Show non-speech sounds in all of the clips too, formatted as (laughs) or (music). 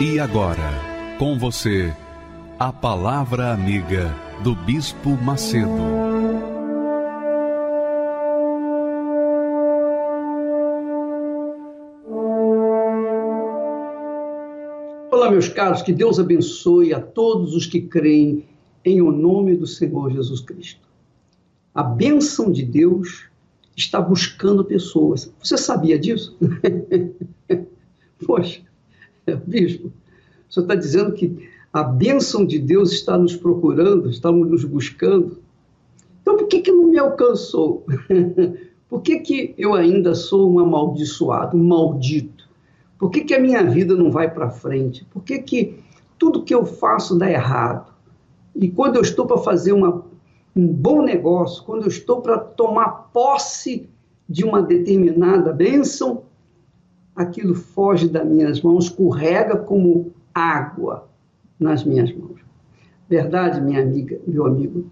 E agora, com você, a Palavra Amiga do Bispo Macedo. Olá, meus caros, que Deus abençoe a todos os que creem em o nome do Senhor Jesus Cristo. A bênção de Deus está buscando pessoas. Você sabia disso? (laughs) Poxa, (laughs) bispo, o senhor está dizendo que a bênção de Deus está nos procurando, está nos buscando. Então, por que, que não me alcançou? (laughs) por que, que eu ainda sou um amaldiçoado, um maldito? Por que, que a minha vida não vai para frente? Por que, que tudo que eu faço dá errado? E quando eu estou para fazer uma, um bom negócio, quando eu estou para tomar posse de uma determinada bênção, aquilo foge das minhas mãos, escorrega como água nas minhas mãos. Verdade, minha amiga, meu amigo,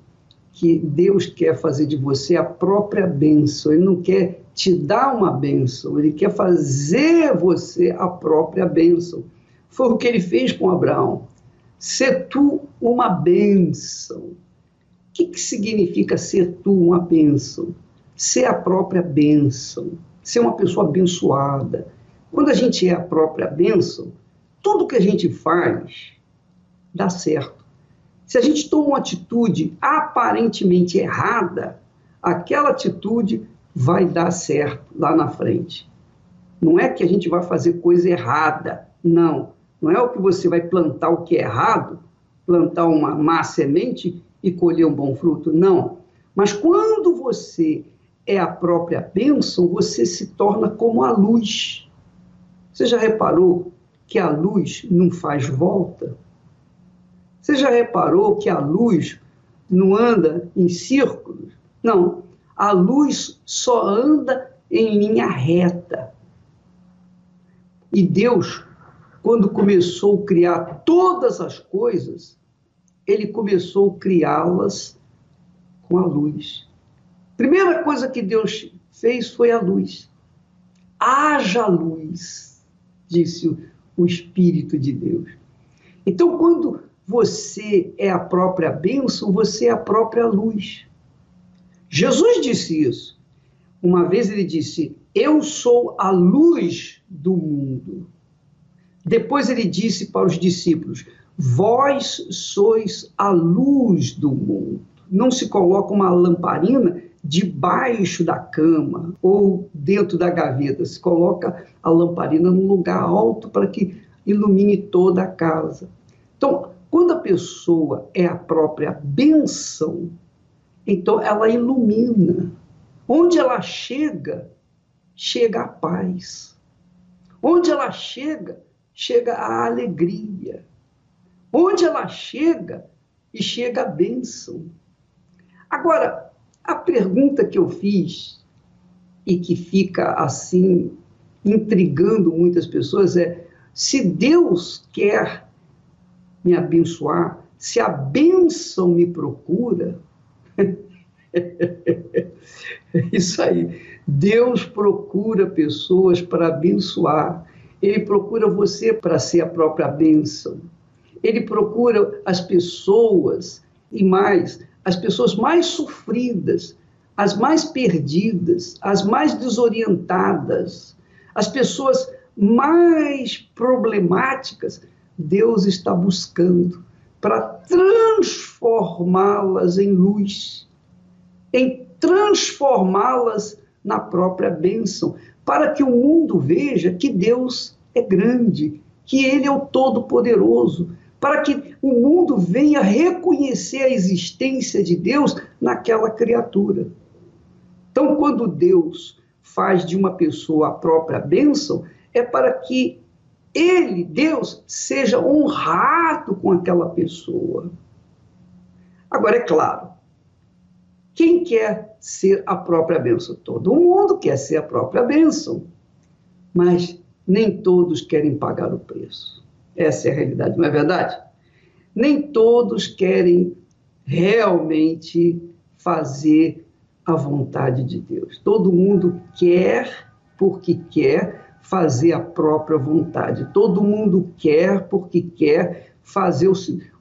que Deus quer fazer de você a própria bênção. Ele não quer te dar uma bênção, ele quer fazer você a própria bênção. Foi o que ele fez com Abraão. Ser tu uma bênção. O que, que significa ser tu uma bênção? Ser a própria bênção, ser uma pessoa abençoada, quando a gente é a própria bênção, tudo que a gente faz dá certo. Se a gente toma uma atitude aparentemente errada, aquela atitude vai dar certo lá na frente. Não é que a gente vai fazer coisa errada, não. Não é o que você vai plantar o que é errado, plantar uma má semente e colher um bom fruto, não. Mas quando você é a própria bênção, você se torna como a luz. Você já reparou que a luz não faz volta? Você já reparou que a luz não anda em círculos? Não, a luz só anda em linha reta. E Deus, quando começou a criar todas as coisas, ele começou a criá-las com a luz. Primeira coisa que Deus fez foi a luz. Haja luz disse o Espírito de Deus. Então, quando você é a própria bênção, você é a própria luz. Jesus disse isso. Uma vez ele disse: Eu sou a luz do mundo. Depois ele disse para os discípulos: Vós sois a luz do mundo. Não se coloca uma lamparina debaixo da cama ou dentro da gaveta. Se coloca a lamparina num lugar alto para que ilumine toda a casa. Então, quando a pessoa é a própria benção, então ela ilumina. Onde ela chega, chega a paz. Onde ela chega, chega a alegria. Onde ela chega, e chega a bênção. Agora, a pergunta que eu fiz e que fica assim intrigando muitas pessoas é: se Deus quer me abençoar, se a bênção me procura, (laughs) isso aí. Deus procura pessoas para abençoar. Ele procura você para ser a própria bênção. Ele procura as pessoas e mais as pessoas mais sofridas, as mais perdidas, as mais desorientadas, as pessoas mais problemáticas, Deus está buscando para transformá-las em luz, em transformá-las na própria bênção, para que o mundo veja que Deus é grande, que Ele é o Todo-Poderoso, para que o mundo venha reconhecer a existência de Deus naquela criatura. Então, quando Deus faz de uma pessoa a própria bênção, é para que ele, Deus, seja honrado com aquela pessoa. Agora, é claro, quem quer ser a própria bênção? Todo mundo quer ser a própria bênção, mas nem todos querem pagar o preço. Essa é a realidade, não é verdade? Nem todos querem realmente fazer a vontade de Deus. Todo mundo quer porque quer fazer a própria vontade. Todo mundo quer porque quer fazer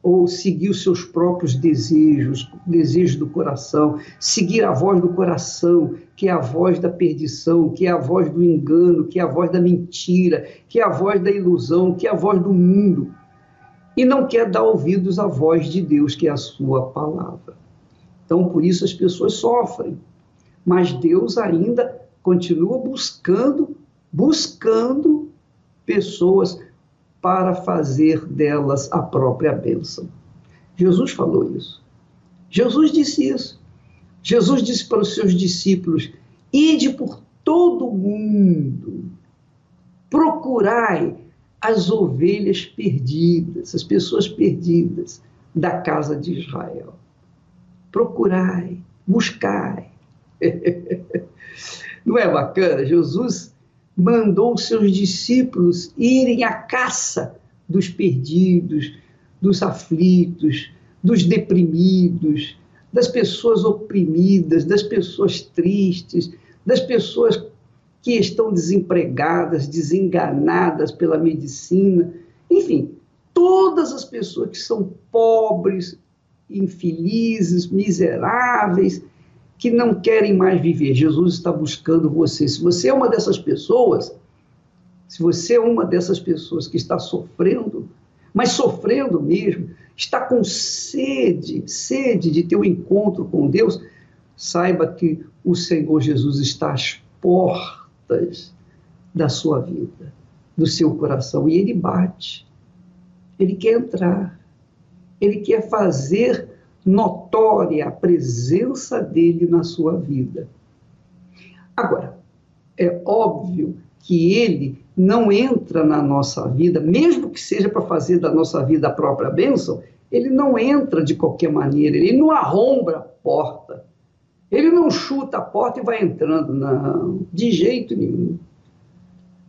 ou seguir os seus próprios desejos, desejos do coração, seguir a voz do coração, que é a voz da perdição, que é a voz do engano, que é a voz da mentira, que é a voz da ilusão, que é a voz do mundo. E não quer dar ouvidos à voz de Deus, que é a sua palavra. Então, por isso as pessoas sofrem. Mas Deus ainda continua buscando, buscando pessoas para fazer delas a própria bênção. Jesus falou isso. Jesus disse isso. Jesus disse para os seus discípulos: ide por todo o mundo, procurai as ovelhas perdidas, as pessoas perdidas da casa de Israel. Procurai, buscai. (laughs) Não é bacana? Jesus mandou os seus discípulos irem à caça dos perdidos, dos aflitos, dos deprimidos, das pessoas oprimidas, das pessoas tristes, das pessoas que estão desempregadas, desenganadas pela medicina, enfim, todas as pessoas que são pobres, infelizes, miseráveis, que não querem mais viver. Jesus está buscando você. Se você é uma dessas pessoas, se você é uma dessas pessoas que está sofrendo, mas sofrendo mesmo, está com sede, sede de ter um encontro com Deus, saiba que o Senhor Jesus está às portas da sua vida, do seu coração, e ele bate. Ele quer entrar. Ele quer fazer notória a presença dele na sua vida. Agora, é óbvio que ele não entra na nossa vida, mesmo que seja para fazer da nossa vida a própria bênção, ele não entra de qualquer maneira, ele não arromba a porta, ele não chuta a porta e vai entrando, não, de jeito nenhum.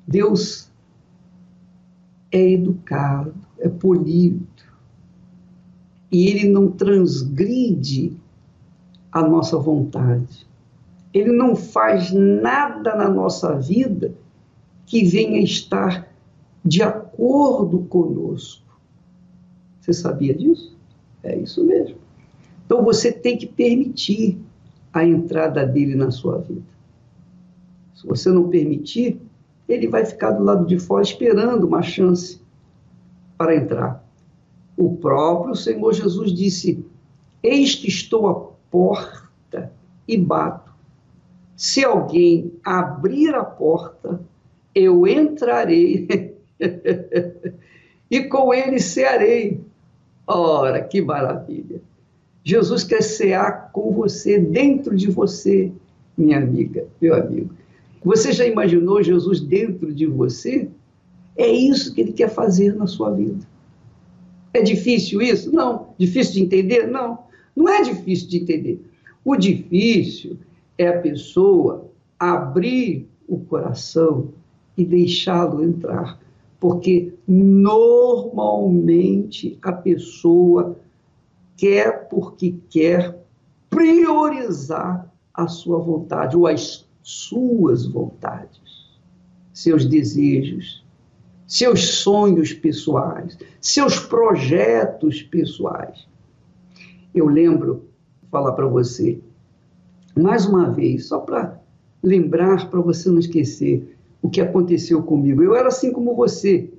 Deus é educado, é polido, e ele não transgride a nossa vontade. Ele não faz nada na nossa vida que venha estar de acordo conosco. Você sabia disso? É isso mesmo. Então você tem que permitir a entrada dele na sua vida. Se você não permitir, ele vai ficar do lado de fora esperando uma chance para entrar. O próprio Senhor Jesus disse: Eis que estou à porta e bato. Se alguém abrir a porta, eu entrarei (laughs) e com ele cearei. Ora, que maravilha! Jesus quer cear com você, dentro de você, minha amiga, meu amigo. Você já imaginou Jesus dentro de você? É isso que ele quer fazer na sua vida. É difícil isso? Não. Difícil de entender? Não. Não é difícil de entender. O difícil é a pessoa abrir o coração e deixá-lo entrar. Porque normalmente a pessoa quer porque quer priorizar a sua vontade ou as suas vontades, seus desejos, seus sonhos pessoais, seus projetos pessoais. Eu lembro, falar para você, mais uma vez, só para lembrar, para você não esquecer o que aconteceu comigo. Eu era assim como você,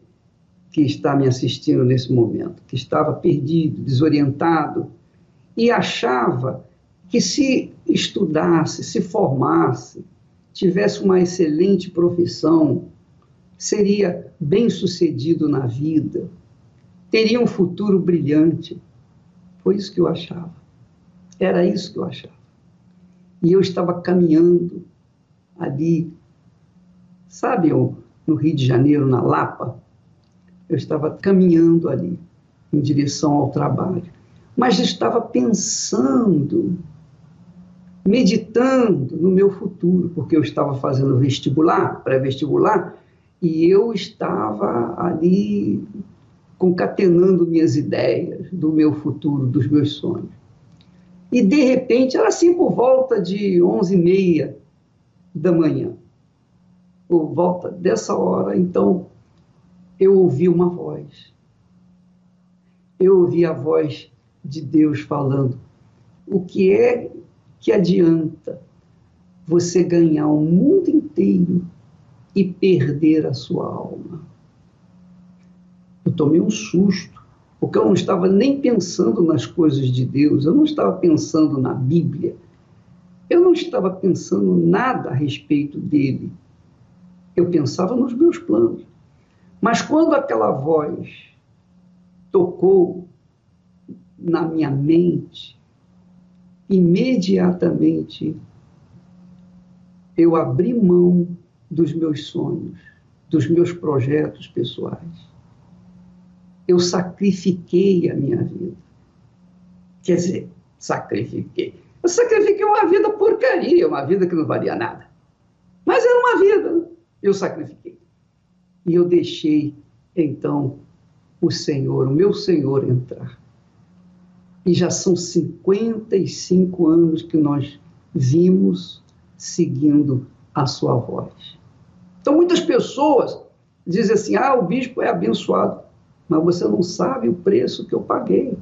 que está me assistindo nesse momento, que estava perdido, desorientado e achava que se estudasse, se formasse, tivesse uma excelente profissão, seria bem-sucedido na vida, teria um futuro brilhante. Foi isso que eu achava. Era isso que eu achava. E eu estava caminhando ali, sabe, no Rio de Janeiro, na Lapa, eu estava caminhando ali, em direção ao trabalho, mas estava pensando, meditando no meu futuro, porque eu estava fazendo vestibular, pré-vestibular, e eu estava ali concatenando minhas ideias do meu futuro, dos meus sonhos. E, de repente, era assim por volta de onze e meia da manhã. Por volta dessa hora, então, eu ouvi uma voz. Eu ouvi a voz de Deus falando: o que é que adianta você ganhar o mundo inteiro e perder a sua alma? Eu tomei um susto, porque eu não estava nem pensando nas coisas de Deus, eu não estava pensando na Bíblia, eu não estava pensando nada a respeito dele. Eu pensava nos meus planos. Mas quando aquela voz tocou na minha mente, imediatamente eu abri mão dos meus sonhos, dos meus projetos pessoais. Eu sacrifiquei a minha vida. Quer dizer, sacrifiquei. Eu sacrifiquei uma vida porcaria, uma vida que não valia nada. Mas era uma vida, eu sacrifiquei. E eu deixei, então, o Senhor, o meu Senhor, entrar. E já são 55 anos que nós vimos seguindo a sua voz. Então, muitas pessoas dizem assim: ah, o bispo é abençoado, mas você não sabe o preço que eu paguei.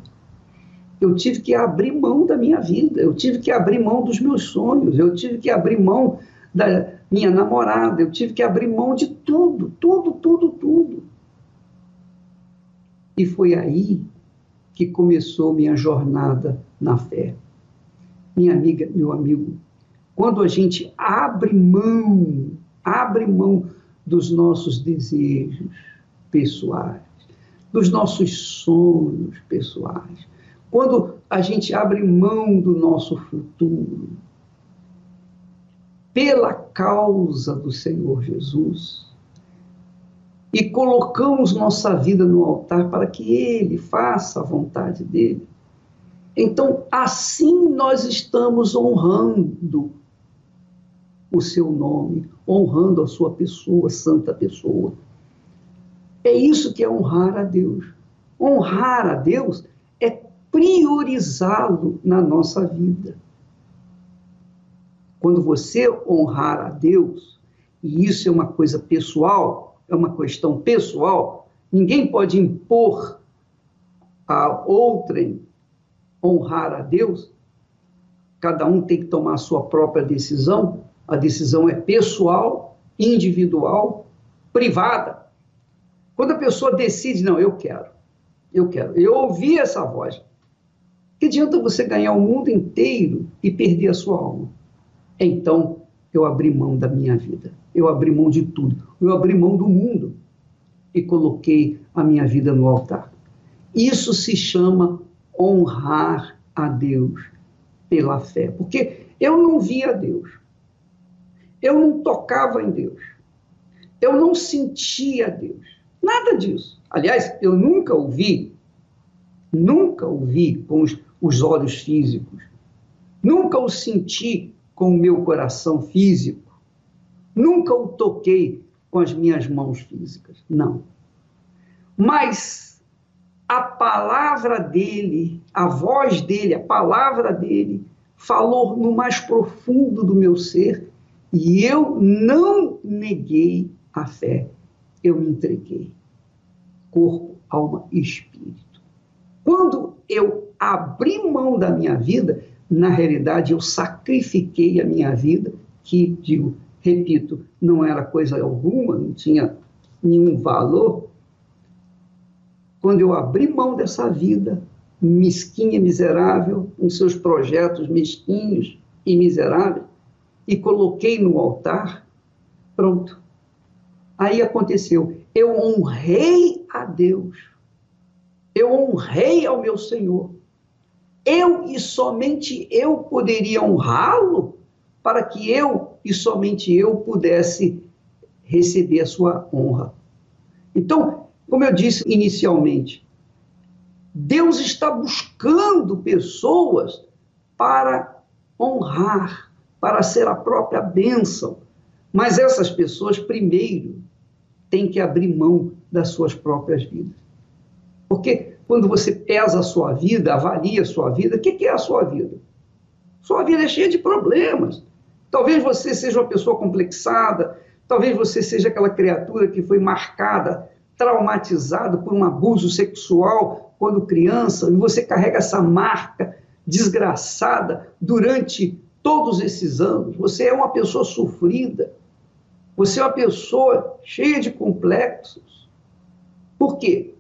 Eu tive que abrir mão da minha vida, eu tive que abrir mão dos meus sonhos, eu tive que abrir mão da, minha namorada, eu tive que abrir mão de tudo, tudo, tudo, tudo. E foi aí que começou minha jornada na fé. Minha amiga, meu amigo, quando a gente abre mão, abre mão dos nossos desejos pessoais, dos nossos sonhos pessoais, quando a gente abre mão do nosso futuro, pela causa do Senhor Jesus e colocamos nossa vida no altar para que Ele faça a vontade dele, então assim nós estamos honrando o seu nome, honrando a sua pessoa, santa pessoa. É isso que é honrar a Deus. Honrar a Deus é priorizá-lo na nossa vida. Quando você honrar a Deus, e isso é uma coisa pessoal, é uma questão pessoal, ninguém pode impor a outrem honrar a Deus, cada um tem que tomar a sua própria decisão, a decisão é pessoal, individual, privada. Quando a pessoa decide, não, eu quero, eu quero, eu ouvi essa voz. Que adianta você ganhar o mundo inteiro e perder a sua alma? Então eu abri mão da minha vida, eu abri mão de tudo, eu abri mão do mundo e coloquei a minha vida no altar. Isso se chama honrar a Deus pela fé, porque eu não via Deus, eu não tocava em Deus, eu não sentia Deus, nada disso. Aliás, eu nunca ouvi, nunca ouvi com os, os olhos físicos, nunca o senti com o meu coração físico. Nunca o toquei com as minhas mãos físicas, não. Mas a palavra dele, a voz dele, a palavra dele, falou no mais profundo do meu ser e eu não neguei a fé, eu me entreguei. Corpo, alma e espírito. Quando eu abri mão da minha vida, na realidade, eu sacrifiquei a minha vida, que, digo, repito, não era coisa alguma, não tinha nenhum valor. Quando eu abri mão dessa vida, mesquinha, miserável, com seus projetos mesquinhos e miseráveis, e coloquei no altar, pronto. Aí aconteceu, eu honrei a Deus, eu honrei ao meu Senhor, eu e somente eu poderia honrá-lo para que eu e somente eu pudesse receber a sua honra. Então, como eu disse inicialmente, Deus está buscando pessoas para honrar, para ser a própria bênção. Mas essas pessoas, primeiro, têm que abrir mão das suas próprias vidas. Porque quando você pesa a sua vida, avalia a sua vida, o que é a sua vida? Sua vida é cheia de problemas. Talvez você seja uma pessoa complexada, talvez você seja aquela criatura que foi marcada, traumatizada por um abuso sexual quando criança, e você carrega essa marca desgraçada durante todos esses anos. Você é uma pessoa sofrida. Você é uma pessoa cheia de complexos. Por quê?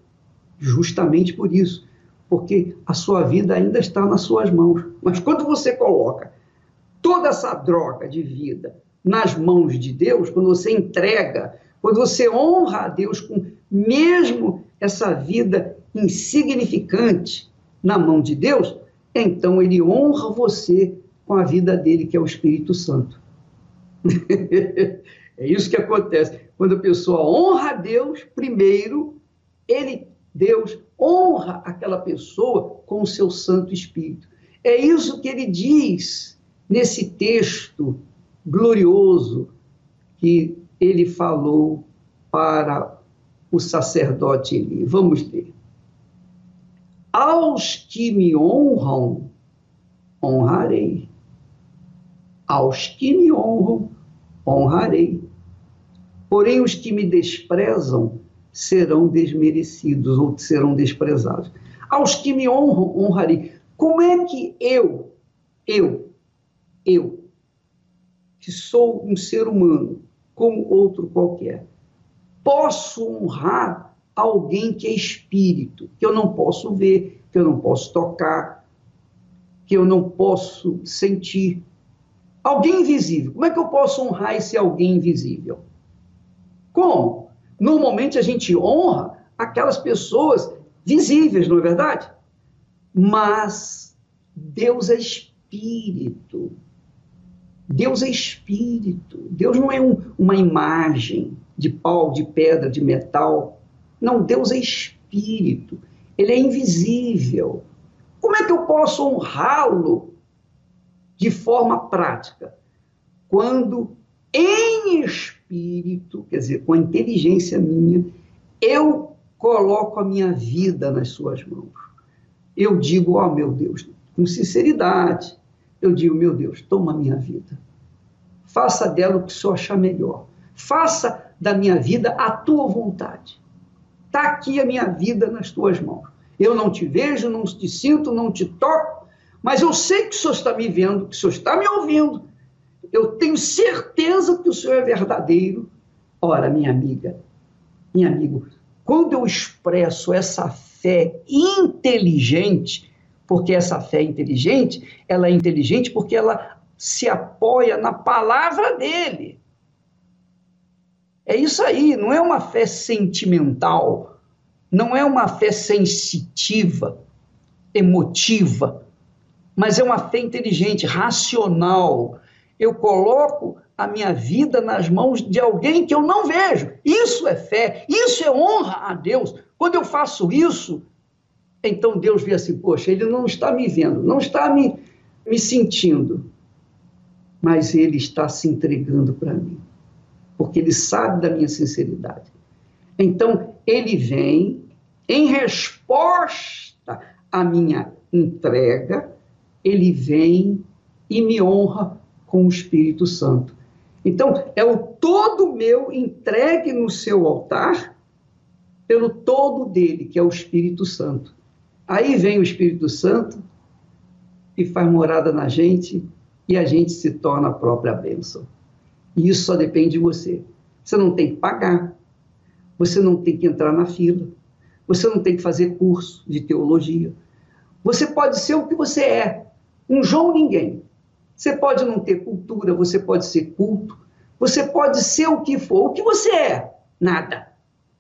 Justamente por isso. Porque a sua vida ainda está nas suas mãos. Mas quando você coloca toda essa droga de vida nas mãos de Deus, quando você entrega, quando você honra a Deus com mesmo essa vida insignificante na mão de Deus, então ele honra você com a vida dele, que é o Espírito Santo. (laughs) é isso que acontece. Quando a pessoa honra a Deus, primeiro, ele, Deus, honra aquela pessoa com o seu Santo Espírito. É isso que ele diz nesse texto glorioso que ele falou para o sacerdote Eli. Vamos ler. Aos que me honram, honrarei. Aos que me honram, honrarei. Porém, os que me desprezam serão desmerecidos ou serão desprezados. Aos que me honram, honrarei. Como é que eu, eu, eu, que sou um ser humano, como outro qualquer, posso honrar alguém que é espírito, que eu não posso ver, que eu não posso tocar, que eu não posso sentir. Alguém invisível. Como é que eu posso honrar esse alguém invisível? Como? Normalmente a gente honra aquelas pessoas visíveis, não é verdade? Mas Deus é espírito. Deus é espírito. Deus não é um, uma imagem de pau, de pedra, de metal. Não, Deus é espírito. Ele é invisível. Como é que eu posso honrá-lo de forma prática? Quando em espírito, quer dizer, com a inteligência minha, eu coloco a minha vida nas suas mãos. Eu digo, ó oh, meu Deus, com sinceridade, eu digo, meu Deus, toma a minha vida. Faça dela o que o senhor achar melhor. Faça da minha vida a tua vontade. Está aqui a minha vida nas tuas mãos. Eu não te vejo, não te sinto, não te toco, mas eu sei que o senhor está me vendo, que o senhor está me ouvindo. Eu tenho certeza que o senhor é verdadeiro. Ora, minha amiga, minha amigo, quando eu expresso essa fé inteligente, porque essa fé é inteligente, ela é inteligente porque ela se apoia na palavra dele. É isso aí, não é uma fé sentimental, não é uma fé sensitiva, emotiva, mas é uma fé inteligente, racional. Eu coloco a minha vida nas mãos de alguém que eu não vejo. Isso é fé, isso é honra a Deus. Quando eu faço isso, então Deus vê assim: poxa, ele não está me vendo, não está me, me sentindo, mas ele está se entregando para mim, porque ele sabe da minha sinceridade. Então, ele vem em resposta à minha entrega, ele vem e me honra com o Espírito Santo. Então, é o todo meu entregue no seu altar pelo todo dele, que é o Espírito Santo. Aí vem o Espírito Santo e faz morada na gente e a gente se torna a própria bênção. E isso só depende de você. Você não tem que pagar, você não tem que entrar na fila, você não tem que fazer curso de teologia. Você pode ser o que você é, um João ninguém. Você pode não ter cultura, você pode ser culto, você pode ser o que for. O que você é? Nada.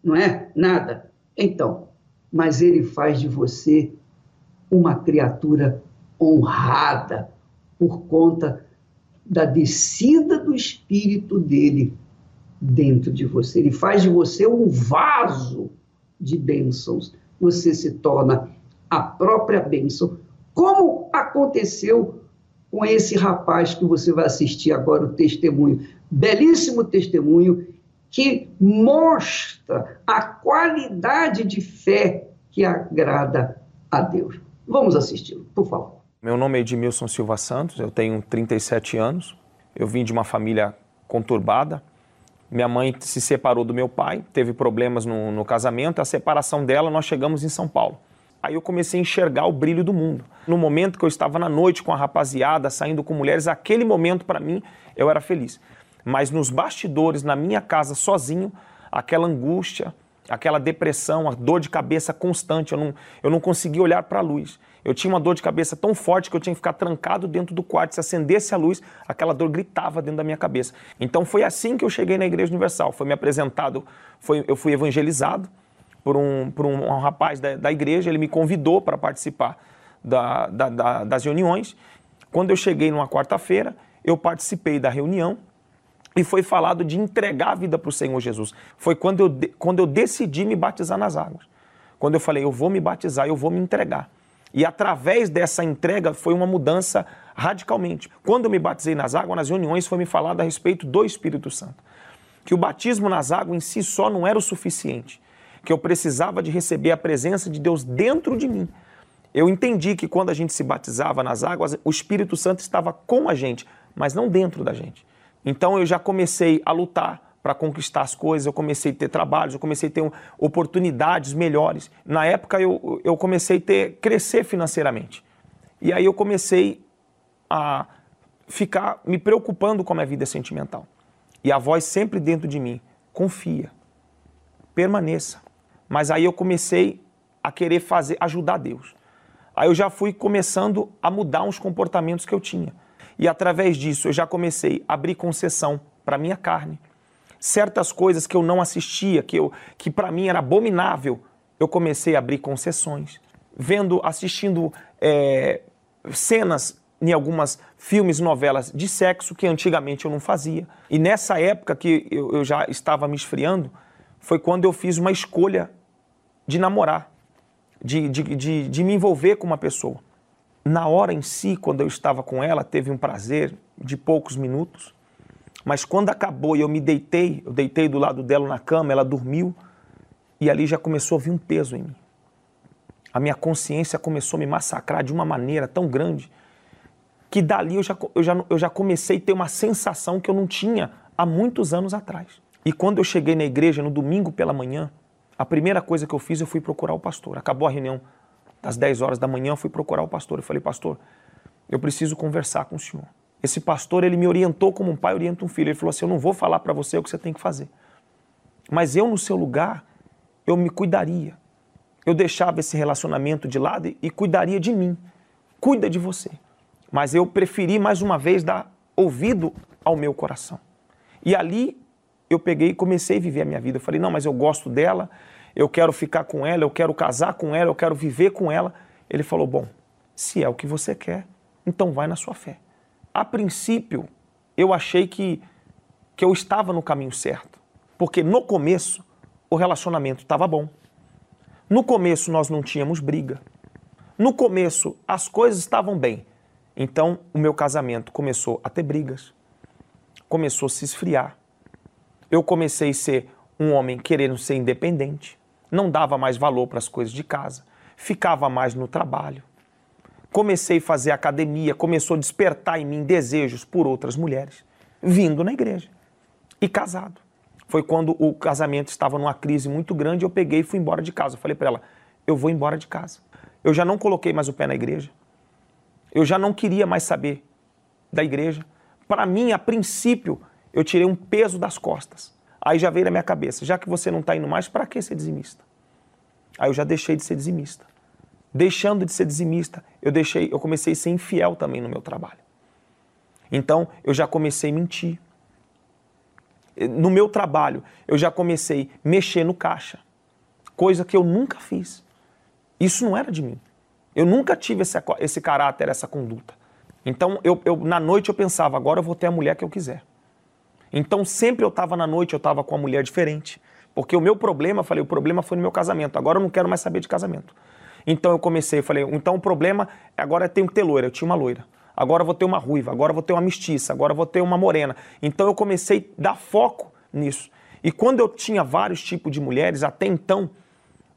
Não é? Nada. Então, mas ele faz de você uma criatura honrada por conta da descida do espírito dele dentro de você. Ele faz de você um vaso de bênçãos. Você se torna a própria bênção. Como aconteceu com esse rapaz que você vai assistir agora, o testemunho. Belíssimo testemunho que mostra a qualidade de fé que agrada a Deus. Vamos assisti-lo, por favor. Meu nome é Edmilson Silva Santos, eu tenho 37 anos, eu vim de uma família conturbada. Minha mãe se separou do meu pai, teve problemas no, no casamento, a separação dela, nós chegamos em São Paulo. Aí eu comecei a enxergar o brilho do mundo. No momento que eu estava na noite com a rapaziada, saindo com mulheres, aquele momento para mim eu era feliz. Mas nos bastidores, na minha casa, sozinho, aquela angústia, aquela depressão, a dor de cabeça constante, eu não, eu não conseguia olhar para a luz. Eu tinha uma dor de cabeça tão forte que eu tinha que ficar trancado dentro do quarto. Se acendesse a luz, aquela dor gritava dentro da minha cabeça. Então foi assim que eu cheguei na Igreja Universal. Foi me apresentado, foi, eu fui evangelizado por um, por um, um rapaz da, da, igreja, ele me convidou para participar da, da, da, das reuniões. Quando eu cheguei numa quarta-feira, eu participei da reunião e foi falado de entregar a vida para o Senhor Jesus. Foi quando eu, quando eu decidi me batizar nas águas. Quando eu falei, eu vou me batizar, eu vou me entregar. E através dessa entrega foi uma mudança radicalmente. Quando eu me batizei nas águas, nas reuniões, foi me falado a respeito do Espírito Santo. Que o batismo nas águas em si só não era o suficiente que eu precisava de receber a presença de Deus dentro de mim. Eu entendi que quando a gente se batizava nas águas, o Espírito Santo estava com a gente, mas não dentro da gente. Então eu já comecei a lutar para conquistar as coisas, eu comecei a ter trabalhos, eu comecei a ter oportunidades melhores. Na época eu, eu comecei a ter, crescer financeiramente. E aí eu comecei a ficar me preocupando com a minha vida sentimental. E a voz sempre dentro de mim, confia, permaneça, mas aí eu comecei a querer fazer, ajudar Deus. Aí eu já fui começando a mudar uns comportamentos que eu tinha. E através disso eu já comecei a abrir concessão para minha carne. Certas coisas que eu não assistia, que, eu, que para mim era abominável, eu comecei a abrir concessões. Vendo, assistindo é, cenas em algumas filmes, novelas de sexo que antigamente eu não fazia. E nessa época que eu, eu já estava me esfriando, foi quando eu fiz uma escolha de namorar, de, de, de, de me envolver com uma pessoa. Na hora em si, quando eu estava com ela, teve um prazer de poucos minutos, mas quando acabou e eu me deitei, eu deitei do lado dela na cama, ela dormiu, e ali já começou a vir um peso em mim. A minha consciência começou a me massacrar de uma maneira tão grande que dali eu já, eu já, eu já comecei a ter uma sensação que eu não tinha há muitos anos atrás. E quando eu cheguei na igreja no domingo pela manhã, a primeira coisa que eu fiz, eu fui procurar o pastor. Acabou a reunião das 10 horas da manhã, eu fui procurar o pastor. Eu falei, pastor, eu preciso conversar com o senhor. Esse pastor, ele me orientou como um pai orienta um filho. Ele falou assim: eu não vou falar para você o que você tem que fazer. Mas eu, no seu lugar, eu me cuidaria. Eu deixava esse relacionamento de lado e, cuidaria de mim. Cuida de você. Mas eu preferi, mais uma vez, dar ouvido ao meu coração. E ali eu peguei e comecei a viver a minha vida. Eu falei, não, mas eu gosto dela, eu quero ficar com ela, eu quero casar com ela, eu quero viver com ela. Ele falou, bom, se é o que você quer, então vai na sua fé. A princípio, eu achei que, que eu estava no caminho certo, porque no começo o relacionamento estava bom. No começo nós não tínhamos briga. No começo as coisas estavam bem. Então o meu casamento começou a ter brigas, começou a se esfriar eu comecei a ser um homem querendo ser independente, não dava mais valor para as coisas de casa, ficava mais no trabalho. Comecei a fazer academia, começou a despertar em mim desejos por outras mulheres, vindo na igreja e casado. Foi quando o casamento estava numa crise muito grande, eu peguei e fui embora de casa. Eu falei para ela: eu vou embora de casa. Eu já não coloquei mais o pé na igreja. Eu já não queria mais saber da igreja. Para mim, a princípio, eu tirei um peso das costas. Aí já veio na minha cabeça, já que você não está indo mais, para que ser dizimista? Aí eu já deixei de ser dizimista. Deixando de ser dizimista, eu deixei, eu comecei a ser infiel também no meu trabalho. Então, eu já comecei a mentir. No meu trabalho, eu já comecei a mexer no caixa, coisa que eu nunca fiz. Isso não era de mim. Eu nunca tive esse, esse caráter, essa conduta. Então, eu, eu, na noite eu pensava, agora eu vou ter a mulher que eu quiser. Então sempre eu estava na noite, eu estava com uma mulher diferente. Porque o meu problema, eu falei, o problema foi no meu casamento. Agora eu não quero mais saber de casamento. Então eu comecei, eu falei, então o problema agora é ter que ter loira. Eu tinha uma loira. Agora eu vou ter uma ruiva, agora eu vou ter uma mestiça, agora eu vou ter uma morena. Então eu comecei a dar foco nisso. E quando eu tinha vários tipos de mulheres, até então,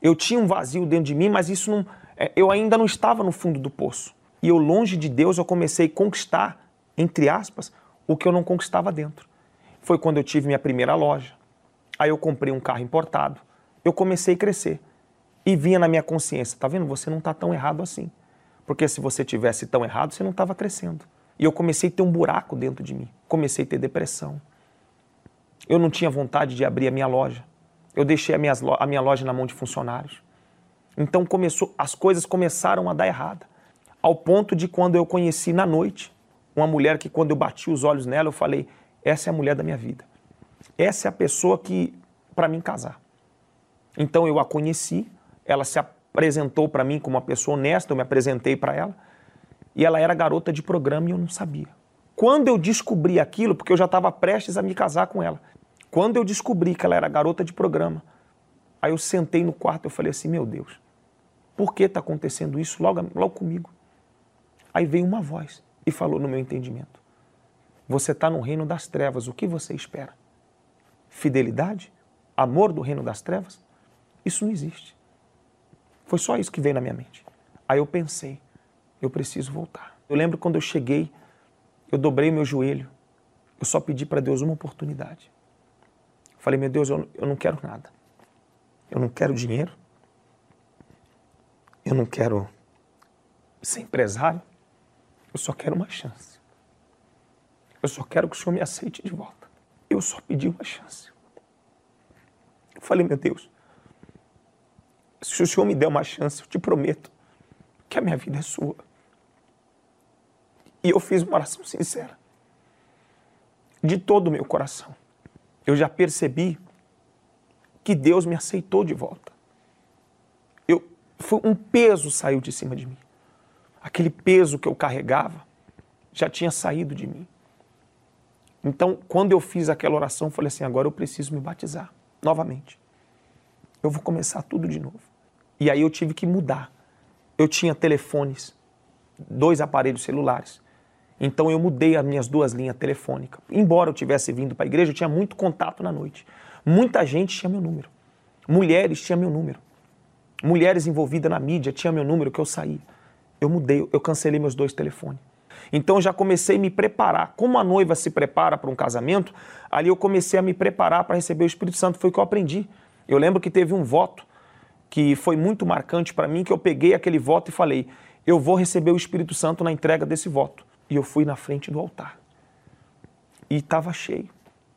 eu tinha um vazio dentro de mim, mas isso não. É, eu ainda não estava no fundo do poço. E eu, longe de Deus, eu comecei a conquistar, entre aspas, o que eu não conquistava dentro. Foi quando eu tive minha primeira loja. Aí eu comprei um carro importado. Eu comecei a crescer. E vinha na minha consciência, tá vendo? Você não está tão errado assim. Porque se você tivesse tão errado, você não estava crescendo. E eu comecei a ter um buraco dentro de mim. Comecei a ter depressão. Eu não tinha vontade de abrir a minha loja. Eu deixei a minha, a minha loja na mão de funcionários. Então começou, as coisas começaram a dar errada. Ao ponto de quando eu conheci na noite uma mulher que quando eu bati os olhos nela, eu falei: essa é a mulher da minha vida. Essa é a pessoa que para mim casar. Então eu a conheci, ela se apresentou para mim como uma pessoa honesta, eu me apresentei para ela, e ela era garota de programa e eu não sabia. Quando eu descobri aquilo, porque eu já estava prestes a me casar com ela, quando eu descobri que ela era garota de programa, aí eu sentei no quarto e falei assim: meu Deus, por que está acontecendo isso logo, logo comigo? Aí veio uma voz e falou no meu entendimento: Você está no reino das trevas, o que você espera? Fidelidade? Amor do reino das trevas? Isso não existe. Foi só isso que veio na minha mente. Aí eu pensei: Eu preciso voltar. Eu lembro quando eu cheguei, eu dobrei meu joelho, eu só pedi para Deus uma oportunidade. Falei: Meu Deus, eu, eu não quero nada. Eu não quero dinheiro. Eu não quero ser empresário. Eu só quero uma chance. Eu só quero que o Senhor me aceite de volta. Eu só pedi uma chance. Eu falei, meu Deus, se o Senhor me der uma chance, eu te prometo que a minha vida é sua. E eu fiz uma oração sincera. De todo o meu coração. Eu já percebi que Deus me aceitou de volta. Eu, foi um peso saiu de cima de mim aquele peso que eu carregava já tinha saído de mim. Então, quando eu fiz aquela oração, falei assim: agora eu preciso me batizar novamente. Eu vou começar tudo de novo. E aí eu tive que mudar. Eu tinha telefones, dois aparelhos celulares. Então eu mudei as minhas duas linhas telefônicas. Embora eu tivesse vindo para a igreja, eu tinha muito contato na noite. Muita gente tinha meu número. Mulheres tinham meu número. Mulheres envolvidas na mídia tinham meu número que eu saía eu mudei, eu cancelei meus dois telefones. Então já comecei a me preparar. Como a noiva se prepara para um casamento, ali eu comecei a me preparar para receber o Espírito Santo. Foi o que eu aprendi. Eu lembro que teve um voto que foi muito marcante para mim, que eu peguei aquele voto e falei: eu vou receber o Espírito Santo na entrega desse voto. E eu fui na frente do altar. E estava cheio,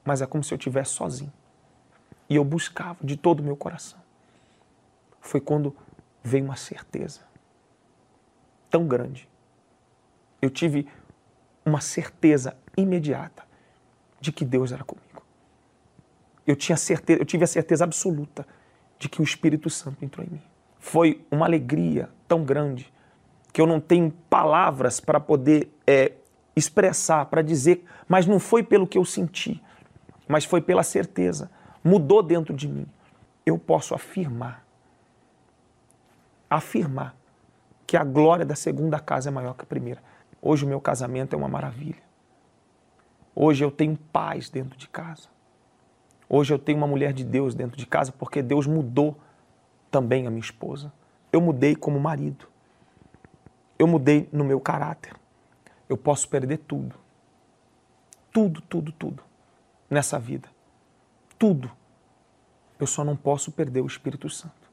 mas é como se eu estivesse sozinho. E eu buscava de todo o meu coração. Foi quando veio uma certeza tão grande. Eu tive uma certeza imediata de que Deus era comigo. Eu, tinha certeza, eu tive a certeza absoluta de que o Espírito Santo entrou em mim. Foi uma alegria tão grande que eu não tenho palavras para poder é, expressar, para dizer, mas não foi pelo que eu senti, mas foi pela certeza. Mudou dentro de mim. Eu posso afirmar, afirmar que a glória da segunda casa é maior que a primeira. Hoje o meu casamento é uma maravilha. Hoje eu tenho paz dentro de casa. Hoje eu tenho uma mulher de Deus dentro de casa porque Deus mudou também a minha esposa. Eu mudei como marido. Eu mudei no meu caráter. Eu posso perder tudo. Tudo, tudo, tudo nessa vida. Tudo. Eu só não posso perder o Espírito Santo.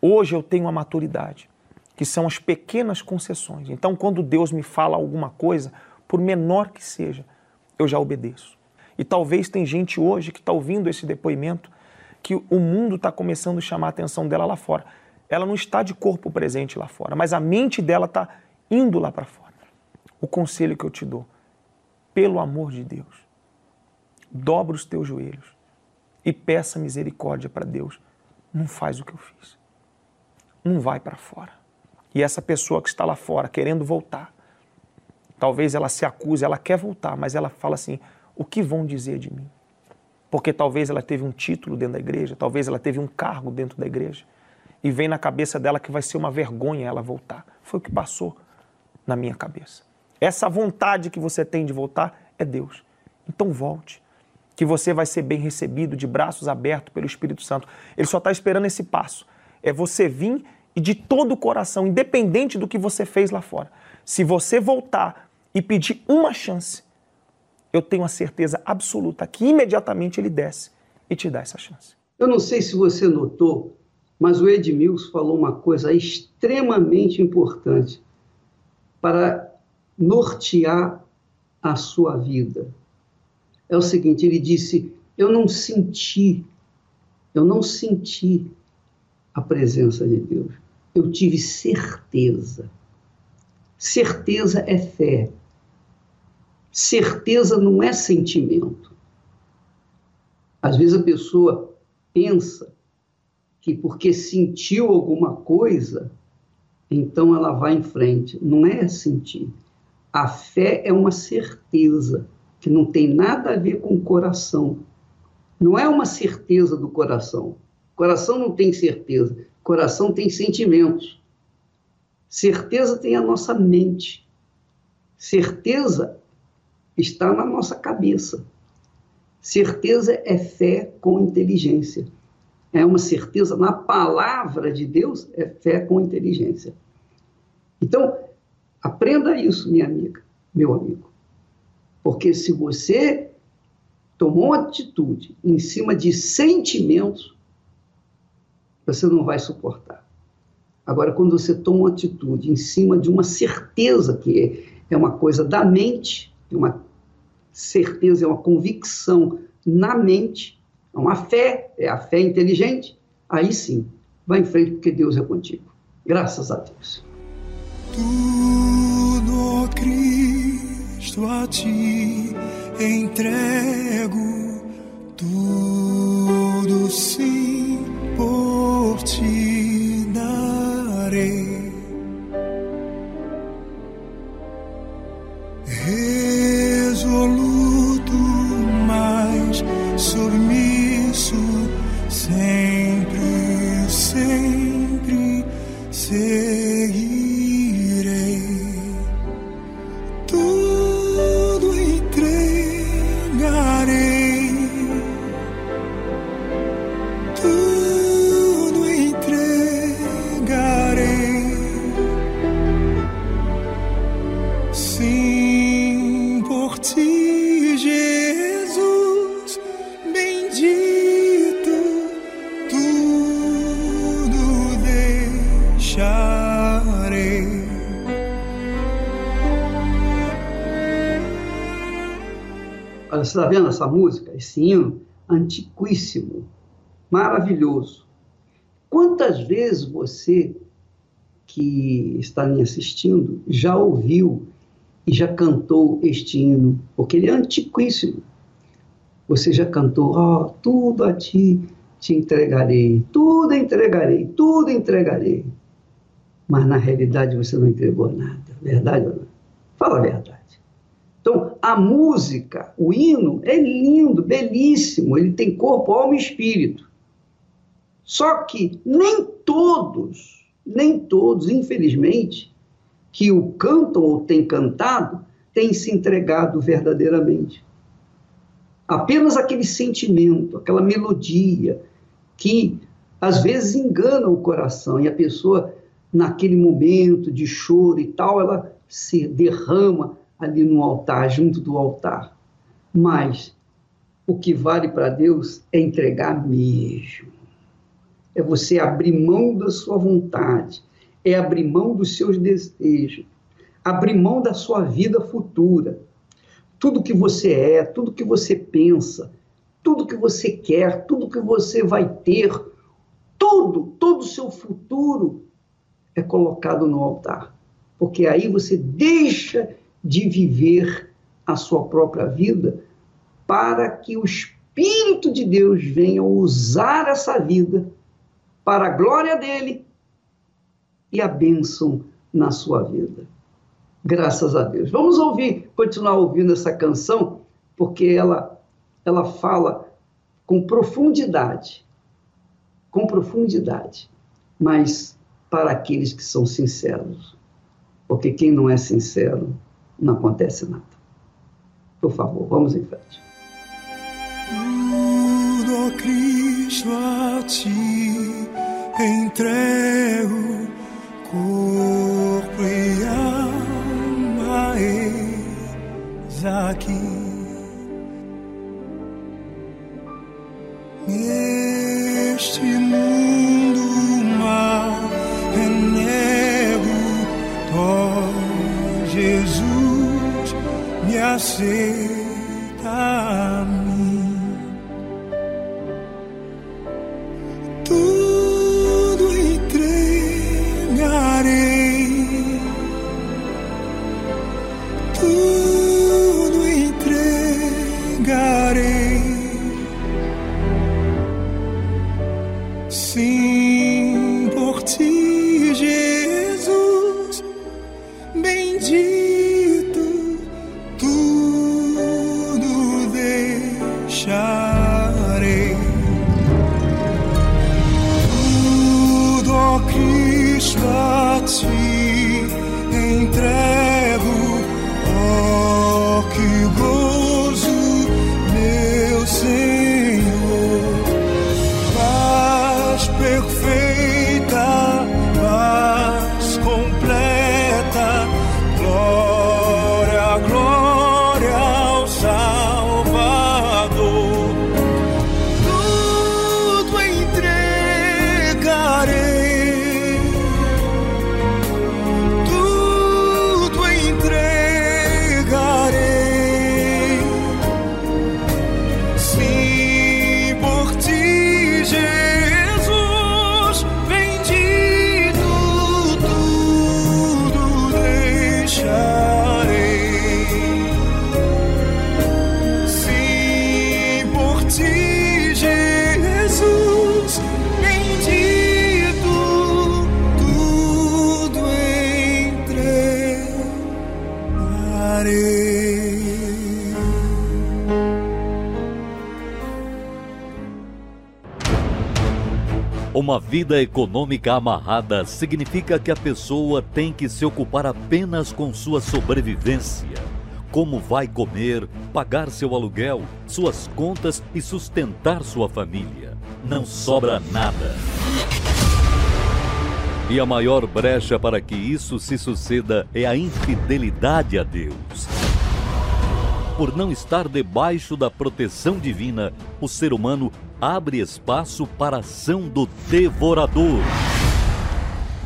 Hoje eu tenho a maturidade que são as pequenas concessões. Então, quando Deus me fala alguma coisa, por menor que seja, eu já obedeço. E talvez tem gente hoje que está ouvindo esse depoimento que o mundo está começando a chamar a atenção dela lá fora. Ela não está de corpo presente lá fora, mas a mente dela está indo lá para fora. O conselho que eu te dou, pelo amor de Deus, dobra os teus joelhos e peça misericórdia para Deus. Não faz o que eu fiz. Não vai para fora. E essa pessoa que está lá fora querendo voltar, talvez ela se acuse, ela quer voltar, mas ela fala assim: o que vão dizer de mim? porque talvez ela teve um título dentro da igreja, talvez ela teve um cargo dentro da igreja, e vem na cabeça dela que vai ser uma vergonha ela voltar. Foi o que passou na minha cabeça. Essa vontade que você tem de voltar é Deus. Então volte, que você vai ser bem recebido, de braços abertos pelo Espírito Santo. Ele só está esperando esse passo. É você vir e de todo o coração, independente do que você fez lá fora. Se você voltar e pedir uma chance, eu tenho a certeza absoluta que imediatamente ele desce e te dá essa chance. Eu não sei se você notou, mas o Edmilson falou uma coisa extremamente importante para nortear a sua vida. É o seguinte, ele disse: "Eu não senti, eu não senti a presença de Deus. Eu tive certeza. Certeza é fé. Certeza não é sentimento. Às vezes a pessoa pensa que porque sentiu alguma coisa, então ela vai em frente. Não é sentir. A fé é uma certeza que não tem nada a ver com o coração. Não é uma certeza do coração. O coração não tem certeza. Coração tem sentimentos. Certeza tem a nossa mente. Certeza está na nossa cabeça. Certeza é fé com inteligência. É uma certeza na palavra de Deus, é fé com inteligência. Então, aprenda isso, minha amiga, meu amigo. Porque se você tomou atitude em cima de sentimentos, você não vai suportar. Agora, quando você toma uma atitude em cima de uma certeza que é uma coisa da mente, é uma certeza, é uma convicção na mente, é uma fé, é a fé inteligente, aí sim, vai em frente porque Deus é contigo. Graças a Deus. Tudo, Cristo, a ti entrego, tudo sim por Você está vendo essa música, esse hino antiquíssimo, maravilhoso. Quantas vezes você que está me assistindo já ouviu e já cantou este hino? Porque ele é antiquíssimo. Você já cantou, ó, oh, tudo a ti te entregarei, tudo entregarei, tudo entregarei. Mas na realidade você não entregou nada, verdade ou não? Fala a verdade. Então, a música, o hino, é lindo, belíssimo, ele tem corpo, alma e espírito. Só que nem todos, nem todos, infelizmente, que o cantam ou têm cantado, têm se entregado verdadeiramente. Apenas aquele sentimento, aquela melodia, que às vezes engana o coração e a pessoa, naquele momento de choro e tal, ela se derrama ali no altar, junto do altar. Mas o que vale para Deus é entregar mesmo. É você abrir mão da sua vontade, é abrir mão dos seus desejos, abrir mão da sua vida futura. Tudo que você é, tudo que você pensa, tudo que você quer, tudo que você vai ter, tudo, todo o seu futuro é colocado no altar. Porque aí você deixa de viver a sua própria vida para que o Espírito de Deus venha usar essa vida para a glória dele e a bênção na sua vida. Graças a Deus. Vamos ouvir, continuar ouvindo essa canção, porque ela, ela fala com profundidade, com profundidade, mas para aqueles que são sinceros. Porque quem não é sincero, não acontece nada. Por favor, vamos em frente. Tudo, Cristo, a ti entrego corpo e alma, eis aqui. Neste mundo me Uma vida econômica amarrada significa que a pessoa tem que se ocupar apenas com sua sobrevivência. Como vai comer, pagar seu aluguel, suas contas e sustentar sua família. Não sobra nada. E a maior brecha para que isso se suceda é a infidelidade a Deus. Por não estar debaixo da proteção divina, o ser humano abre espaço para a ação do devorador.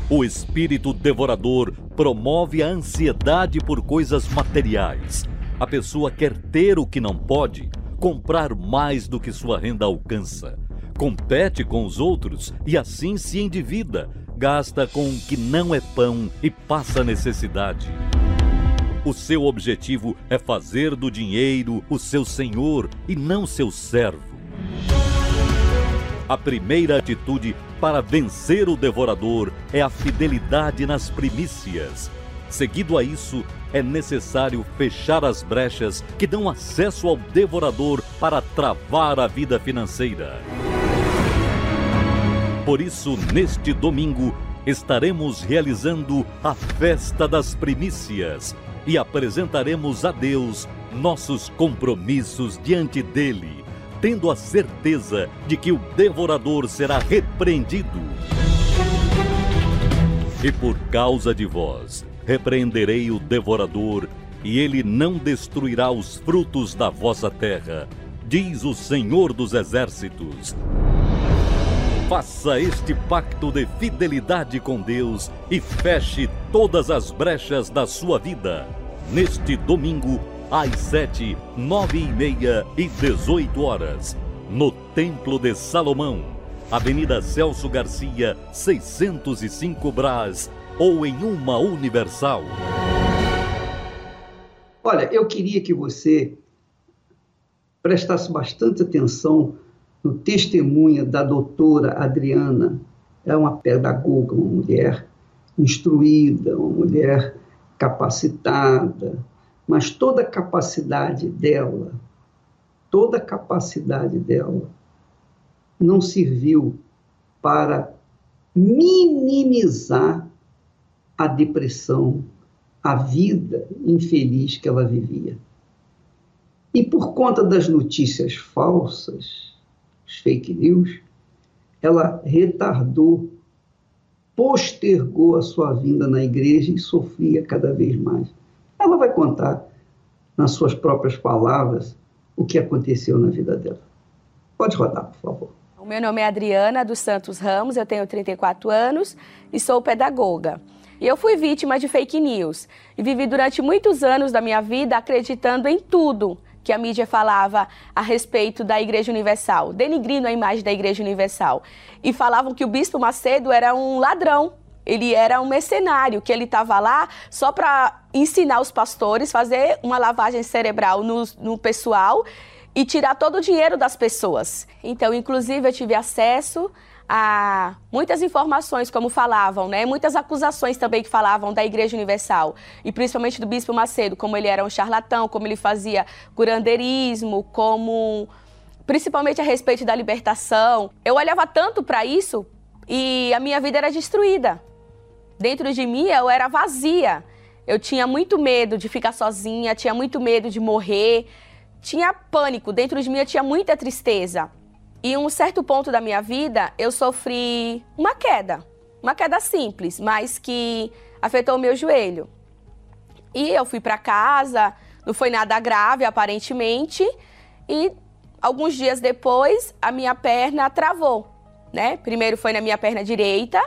O espírito devorador promove a ansiedade por coisas materiais. A pessoa quer ter o que não pode, comprar mais do que sua renda alcança. Compete com os outros e assim se endivida, gasta com o que não é pão e passa necessidade. O seu objetivo é fazer do dinheiro o seu senhor e não seu servo. A primeira atitude para vencer o devorador é a fidelidade nas primícias. Seguido a isso, é necessário fechar as brechas que dão acesso ao devorador para travar a vida financeira. Por isso, neste domingo, estaremos realizando a Festa das Primícias e apresentaremos a Deus nossos compromissos diante dele tendo a certeza de que o devorador será repreendido. E por causa de vós, repreenderei o devorador, e ele não destruirá os frutos da vossa terra, diz o Senhor dos Exércitos. Faça este pacto de fidelidade com Deus e feche todas as brechas da sua vida. Neste domingo, às sete, nove e meia e dezoito horas, no Templo de Salomão, Avenida Celso Garcia, 605 Brás, ou em uma Universal. Olha, eu queria que você prestasse bastante atenção no testemunho da doutora Adriana. É uma pedagoga, uma mulher instruída, uma mulher capacitada, mas toda a capacidade dela, toda a capacidade dela não serviu para minimizar a depressão, a vida infeliz que ela vivia. E por conta das notícias falsas, os fake news, ela retardou, postergou a sua vinda na igreja e sofria cada vez mais. Ela vai contar, nas suas próprias palavras, o que aconteceu na vida dela. Pode rodar, por favor. O meu nome é Adriana dos Santos Ramos, eu tenho 34 anos e sou pedagoga. E eu fui vítima de fake news e vivi durante muitos anos da minha vida acreditando em tudo que a mídia falava a respeito da Igreja Universal, denigrindo a imagem da Igreja Universal. E falavam que o Bispo Macedo era um ladrão, ele era um mercenário, que ele estava lá só para ensinar os pastores, fazer uma lavagem cerebral no, no pessoal e tirar todo o dinheiro das pessoas. Então, inclusive, eu tive acesso a muitas informações, como falavam, né? Muitas acusações também que falavam da Igreja Universal, e principalmente do Bispo Macedo, como ele era um charlatão, como ele fazia curandeirismo, como principalmente a respeito da libertação. Eu olhava tanto para isso e a minha vida era destruída. Dentro de mim eu era vazia. Eu tinha muito medo de ficar sozinha, tinha muito medo de morrer, tinha pânico, dentro de mim eu tinha muita tristeza. E um certo ponto da minha vida, eu sofri uma queda. Uma queda simples, mas que afetou o meu joelho. E eu fui para casa, não foi nada grave aparentemente, e alguns dias depois a minha perna travou, né? Primeiro foi na minha perna direita,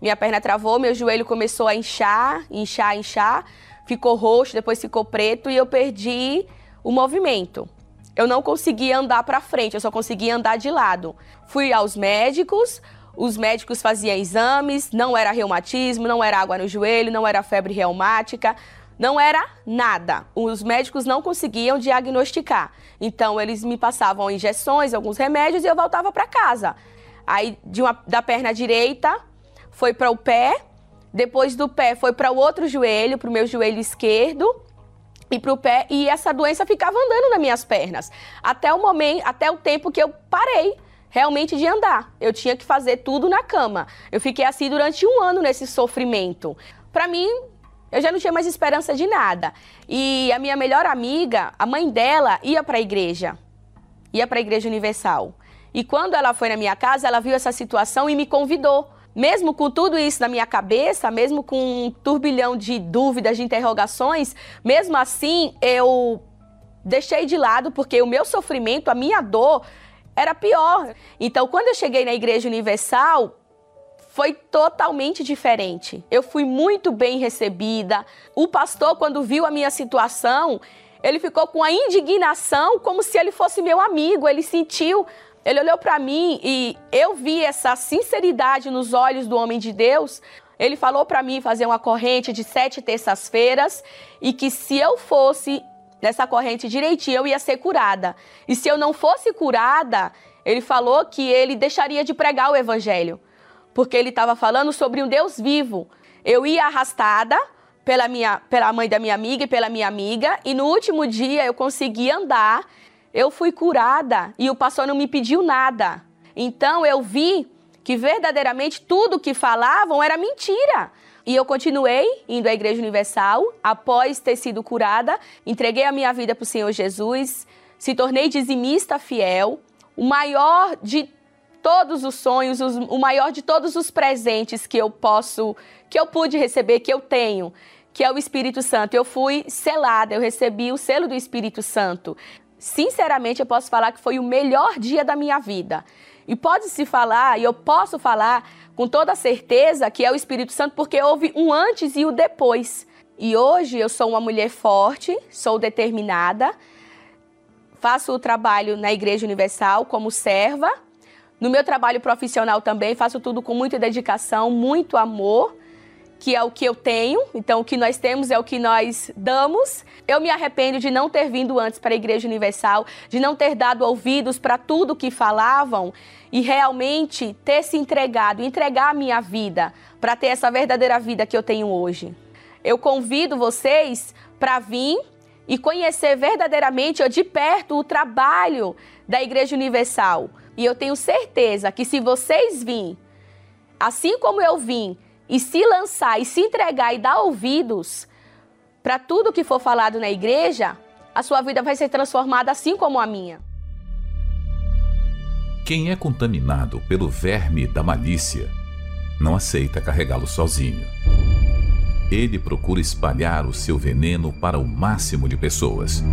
minha perna travou, meu joelho começou a inchar, inchar, inchar, ficou roxo, depois ficou preto e eu perdi o movimento. Eu não conseguia andar para frente, eu só conseguia andar de lado. Fui aos médicos, os médicos faziam exames, não era reumatismo, não era água no joelho, não era febre reumática, não era nada. Os médicos não conseguiam diagnosticar. Então eles me passavam injeções, alguns remédios e eu voltava para casa. Aí uma, da perna direita foi para o pé, depois do pé foi para o outro joelho, para o meu joelho esquerdo e para o pé e essa doença ficava andando nas minhas pernas até o momento, até o tempo que eu parei realmente de andar. Eu tinha que fazer tudo na cama. Eu fiquei assim durante um ano nesse sofrimento. Para mim, eu já não tinha mais esperança de nada. E a minha melhor amiga, a mãe dela, ia para a igreja, ia para a igreja universal. E quando ela foi na minha casa, ela viu essa situação e me convidou mesmo com tudo isso na minha cabeça, mesmo com um turbilhão de dúvidas, de interrogações, mesmo assim eu deixei de lado porque o meu sofrimento, a minha dor era pior. Então, quando eu cheguei na Igreja Universal, foi totalmente diferente. Eu fui muito bem recebida. O pastor, quando viu a minha situação, ele ficou com a indignação como se ele fosse meu amigo. Ele sentiu ele olhou para mim e eu vi essa sinceridade nos olhos do homem de Deus. Ele falou para mim fazer uma corrente de sete terças-feiras e que se eu fosse nessa corrente direitinho, eu ia ser curada. E se eu não fosse curada, ele falou que ele deixaria de pregar o evangelho, porque ele estava falando sobre um Deus vivo. Eu ia arrastada pela, minha, pela mãe da minha amiga e pela minha amiga, e no último dia eu consegui andar eu fui curada e o pastor não me pediu nada. Então eu vi que verdadeiramente tudo que falavam era mentira. E eu continuei indo à Igreja Universal após ter sido curada, entreguei a minha vida para o Senhor Jesus, se tornei dizimista fiel, o maior de todos os sonhos, o maior de todos os presentes que eu posso, que eu pude receber, que eu tenho, que é o Espírito Santo. Eu fui selada, eu recebi o selo do Espírito Santo sinceramente, eu posso falar que foi o melhor dia da minha vida. E pode-se falar, e eu posso falar com toda certeza que é o Espírito Santo, porque houve um antes e o depois. E hoje eu sou uma mulher forte, sou determinada, faço o trabalho na Igreja Universal como serva. No meu trabalho profissional também faço tudo com muita dedicação, muito amor que é o que eu tenho, então o que nós temos é o que nós damos. Eu me arrependo de não ter vindo antes para a Igreja Universal, de não ter dado ouvidos para tudo que falavam e realmente ter se entregado, entregar a minha vida para ter essa verdadeira vida que eu tenho hoje. Eu convido vocês para vir e conhecer verdadeiramente ou de perto o trabalho da Igreja Universal. E eu tenho certeza que se vocês virem, assim como eu vim, e se lançar e se entregar e dar ouvidos para tudo que for falado na igreja, a sua vida vai ser transformada assim como a minha. Quem é contaminado pelo verme da malícia não aceita carregá-lo sozinho. Ele procura espalhar o seu veneno para o máximo de pessoas.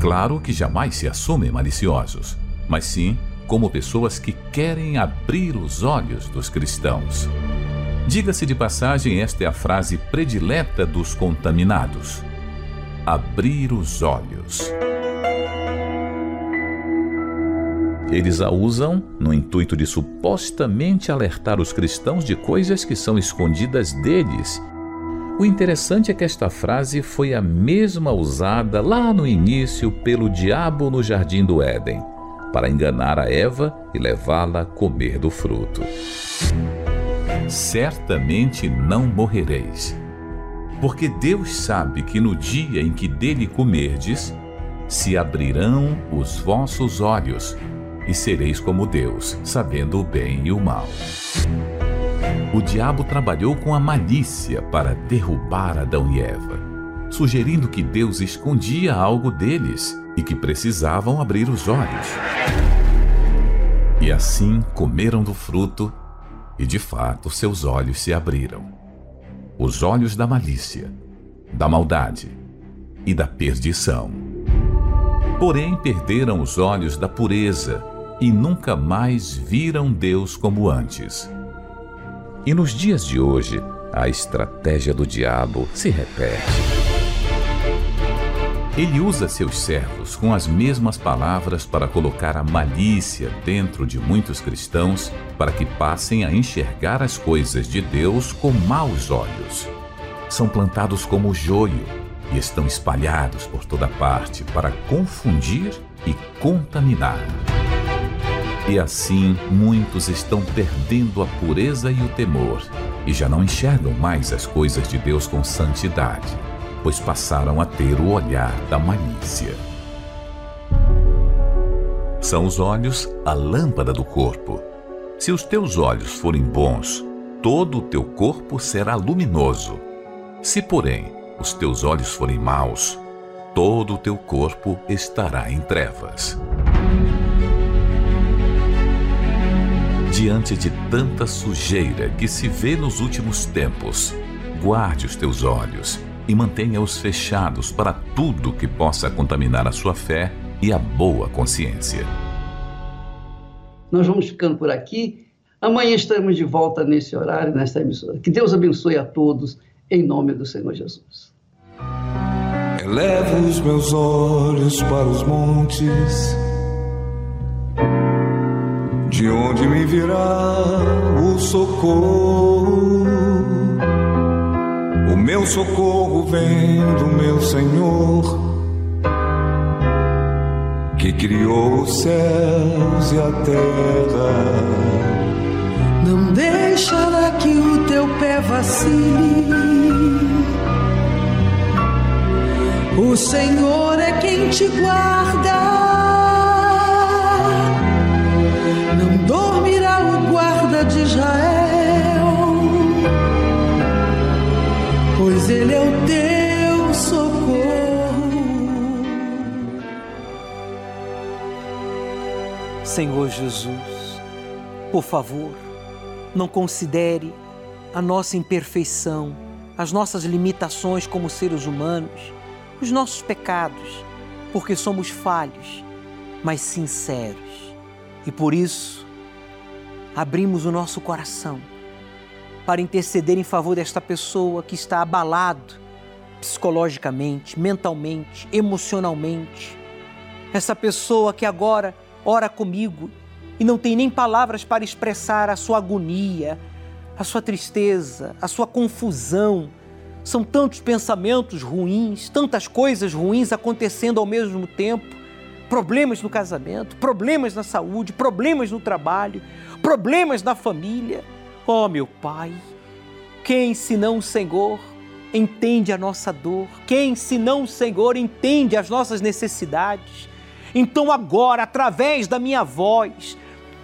Claro que jamais se assumem maliciosos, mas sim como pessoas que querem abrir os olhos dos cristãos. Diga-se de passagem, esta é a frase predileta dos contaminados: abrir os olhos. Eles a usam no intuito de supostamente alertar os cristãos de coisas que são escondidas deles. O interessante é que esta frase foi a mesma usada lá no início pelo diabo no jardim do Éden, para enganar a Eva e levá-la a comer do fruto. Certamente não morrereis, porque Deus sabe que no dia em que dele comerdes, se abrirão os vossos olhos e sereis como Deus, sabendo o bem e o mal. O diabo trabalhou com a malícia para derrubar Adão e Eva, sugerindo que Deus escondia algo deles e que precisavam abrir os olhos. E assim comeram do fruto, e de fato seus olhos se abriram. Os olhos da malícia, da maldade e da perdição. Porém, perderam os olhos da pureza e nunca mais viram Deus como antes. E nos dias de hoje, a estratégia do diabo se repete. Ele usa seus servos com as mesmas palavras para colocar a malícia dentro de muitos cristãos para que passem a enxergar as coisas de Deus com maus olhos. São plantados como joio e estão espalhados por toda parte para confundir e contaminar. E assim muitos estão perdendo a pureza e o temor, e já não enxergam mais as coisas de Deus com santidade, pois passaram a ter o olhar da malícia. São os olhos a lâmpada do corpo. Se os teus olhos forem bons, todo o teu corpo será luminoso. Se, porém, os teus olhos forem maus, todo o teu corpo estará em trevas. diante de tanta sujeira que se vê nos últimos tempos, guarde os teus olhos e mantenha-os fechados para tudo que possa contaminar a sua fé e a boa consciência. Nós vamos ficando por aqui. Amanhã estaremos de volta nesse horário, nesta emissora. Que Deus abençoe a todos, em nome do Senhor Jesus. Elevo os meus olhos para os montes de onde me virá o socorro? Meu socorro vem do meu Senhor, que criou os céus e a terra. Não deixará que o teu pé vacile. O Senhor é quem te guarda. Pois ele é o teu socorro. Senhor Jesus, por favor, não considere a nossa imperfeição, as nossas limitações como seres humanos, os nossos pecados, porque somos falhos, mas sinceros. E por isso, abrimos o nosso coração para interceder em favor desta pessoa que está abalado psicologicamente, mentalmente, emocionalmente. Essa pessoa que agora ora comigo e não tem nem palavras para expressar a sua agonia, a sua tristeza, a sua confusão. São tantos pensamentos ruins, tantas coisas ruins acontecendo ao mesmo tempo problemas no casamento, problemas na saúde, problemas no trabalho, problemas na família. Oh, meu Pai, quem senão o Senhor entende a nossa dor? Quem, senão o Senhor, entende as nossas necessidades? Então, agora, através da minha voz,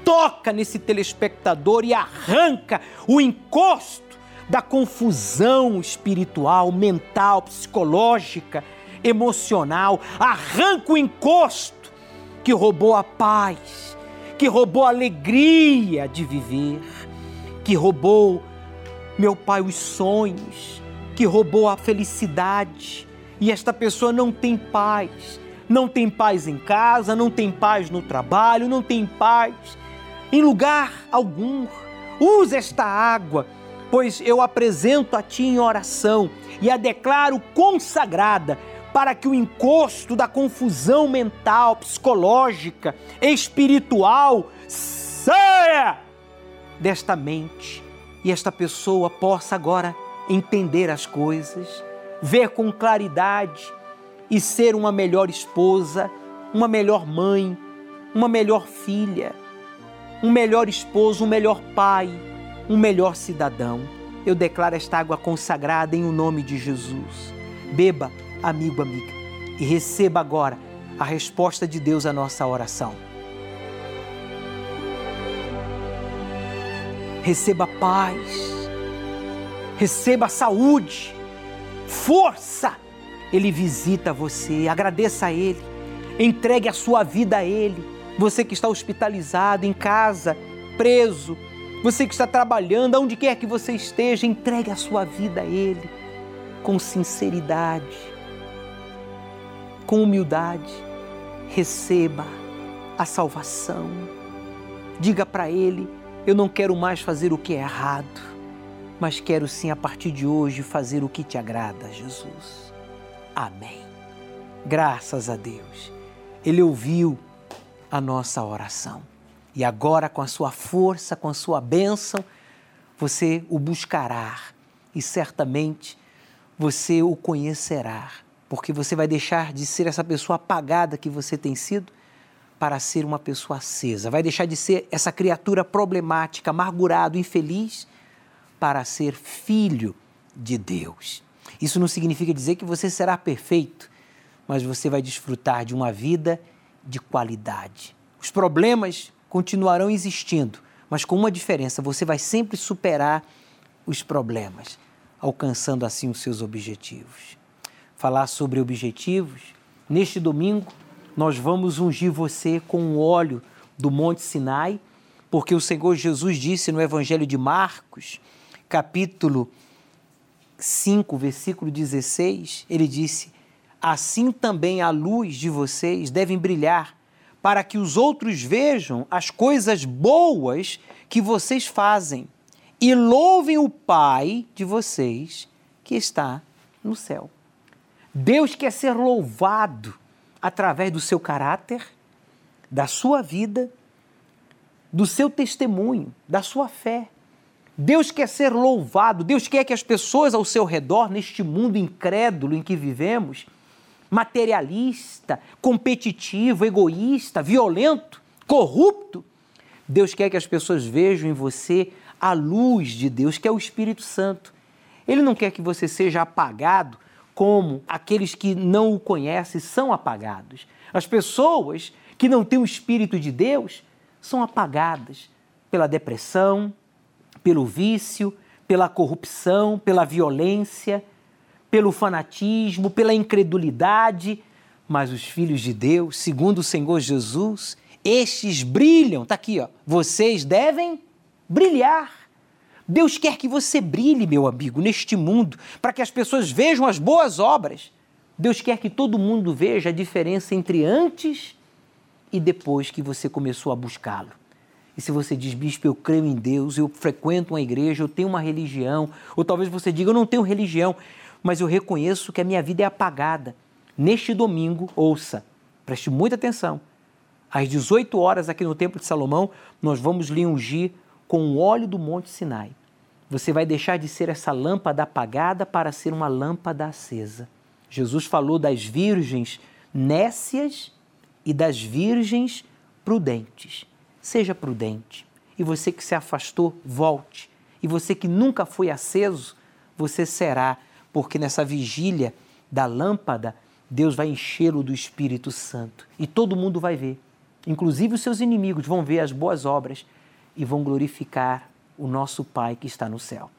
toca nesse telespectador e arranca o encosto da confusão espiritual, mental, psicológica, emocional. Arranca o encosto que roubou a paz, que roubou a alegria de viver, que roubou, meu Pai, os sonhos, que roubou a felicidade. E esta pessoa não tem paz. Não tem paz em casa, não tem paz no trabalho, não tem paz em lugar algum. Use esta água, pois eu apresento a Ti em oração e a declaro consagrada para que o encosto da confusão mental, psicológica, espiritual saia desta mente e esta pessoa possa agora entender as coisas, ver com claridade e ser uma melhor esposa, uma melhor mãe, uma melhor filha, um melhor esposo, um melhor pai, um melhor cidadão. Eu declaro esta água consagrada em o nome de Jesus. Beba, amigo, amiga, e receba agora a resposta de Deus à nossa oração. Receba paz, receba saúde, força. Ele visita você, agradeça a Ele, entregue a sua vida a Ele. Você que está hospitalizado, em casa, preso, você que está trabalhando, aonde quer que você esteja, entregue a sua vida a Ele com sinceridade, com humildade. Receba a salvação. Diga para Ele: Eu não quero mais fazer o que é errado, mas quero sim, a partir de hoje, fazer o que te agrada, Jesus. Amém. Graças a Deus. Ele ouviu a nossa oração. E agora, com a sua força, com a sua bênção, você o buscará e certamente você o conhecerá, porque você vai deixar de ser essa pessoa apagada que você tem sido para ser uma pessoa acesa, vai deixar de ser essa criatura problemática, amargurado, infeliz, para ser filho de Deus. Isso não significa dizer que você será perfeito, mas você vai desfrutar de uma vida de qualidade. Os problemas continuarão existindo, mas com uma diferença: você vai sempre superar os problemas, alcançando assim os seus objetivos. Falar sobre objetivos, neste domingo nós vamos ungir você com o óleo do Monte Sinai, porque o Senhor Jesus disse no Evangelho de Marcos, capítulo 5, versículo 16, ele disse: assim também a luz de vocês deve brilhar, para que os outros vejam as coisas boas que vocês fazem e louvem o Pai de vocês que está no céu. Deus quer ser louvado através do seu caráter, da sua vida, do seu testemunho, da sua fé. Deus quer ser louvado, Deus quer que as pessoas ao seu redor, neste mundo incrédulo em que vivemos, materialista, competitivo, egoísta, violento, corrupto. Deus quer que as pessoas vejam em você a luz de Deus, que é o Espírito Santo. Ele não quer que você seja apagado como aqueles que não o conhecem são apagados. As pessoas que não têm o Espírito de Deus são apagadas pela depressão, pelo vício, pela corrupção, pela violência pelo fanatismo, pela incredulidade, mas os filhos de Deus, segundo o Senhor Jesus, estes brilham. Está aqui, ó. Vocês devem brilhar. Deus quer que você brilhe, meu amigo, neste mundo, para que as pessoas vejam as boas obras. Deus quer que todo mundo veja a diferença entre antes e depois que você começou a buscá-lo. E se você diz, bispo, eu creio em Deus, eu frequento uma igreja, eu tenho uma religião, ou talvez você diga, eu não tenho religião, mas eu reconheço que a minha vida é apagada. Neste domingo, ouça, preste muita atenção. Às 18 horas, aqui no Templo de Salomão, nós vamos lhe ungir com o óleo do Monte Sinai. Você vai deixar de ser essa lâmpada apagada para ser uma lâmpada acesa. Jesus falou das virgens nécias e das virgens prudentes. Seja prudente. E você que se afastou, volte. E você que nunca foi aceso, você será porque nessa vigília da lâmpada, Deus vai enchê-lo do Espírito Santo e todo mundo vai ver. Inclusive os seus inimigos vão ver as boas obras e vão glorificar o nosso Pai que está no céu.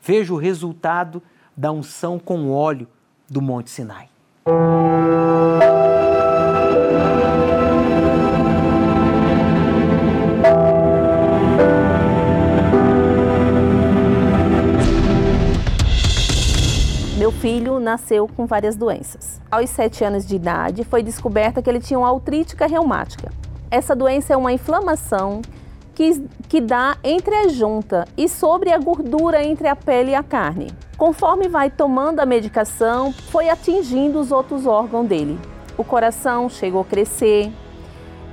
Veja o resultado da unção com óleo do Monte Sinai. Meu filho nasceu com várias doenças. Aos sete anos de idade, foi descoberta que ele tinha uma artrítica reumática. Essa doença é uma inflamação que, que dá entre a junta e sobre a gordura entre a pele e a carne. Conforme vai tomando a medicação, foi atingindo os outros órgãos dele. O coração chegou a crescer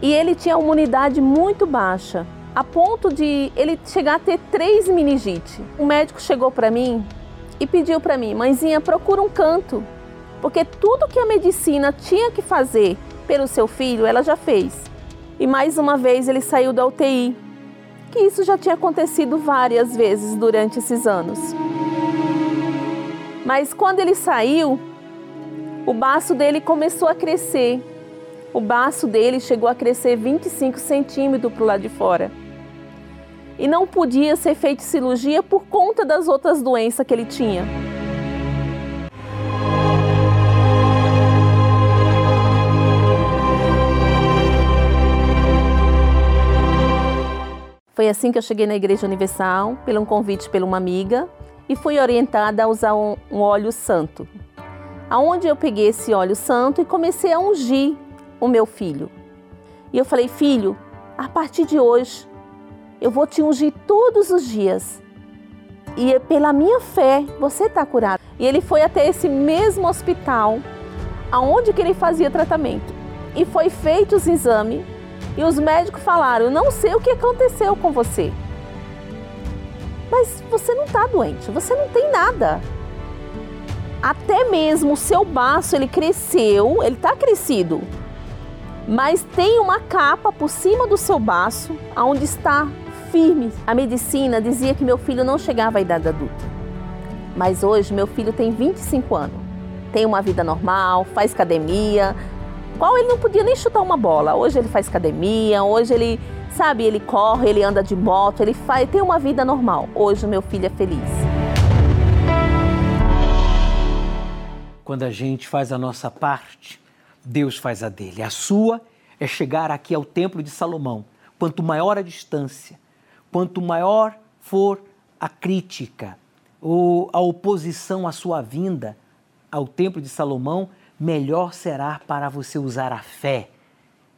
e ele tinha uma imunidade muito baixa, a ponto de ele chegar a ter três meningite. O médico chegou para mim e pediu para mim, mãezinha, procura um canto, porque tudo que a medicina tinha que fazer pelo seu filho, ela já fez. E mais uma vez ele saiu da UTI, que isso já tinha acontecido várias vezes durante esses anos. Mas quando ele saiu, o baço dele começou a crescer. O baço dele chegou a crescer 25 centímetros para o lado de fora. E não podia ser feita cirurgia por conta das outras doenças que ele tinha. Foi assim que eu cheguei na Igreja Universal, pelo um convite pela uma amiga, e fui orientada a usar um, um óleo santo. Aonde eu peguei esse óleo santo e comecei a ungir o meu filho. E eu falei, filho, a partir de hoje eu vou te ungir todos os dias. E pela minha fé, você está curado. E ele foi até esse mesmo hospital, aonde que ele fazia tratamento. E foi feito os exames e os médicos falaram: não sei o que aconteceu com você. Mas você não está doente, você não tem nada. Até mesmo o seu baço ele cresceu, ele está crescido, mas tem uma capa por cima do seu baço, aonde está firme. A medicina dizia que meu filho não chegava à idade adulta. Mas hoje meu filho tem 25 anos. Tem uma vida normal, faz academia. Qual ele não podia nem chutar uma bola. Hoje ele faz academia, hoje ele, sabe, ele corre, ele anda de moto, ele faz, tem uma vida normal. Hoje meu filho é feliz. Quando a gente faz a nossa parte, Deus faz a dele. A sua é chegar aqui ao Templo de Salomão. Quanto maior a distância, quanto maior for a crítica ou a oposição à sua vinda ao Templo de Salomão, melhor será para você usar a fé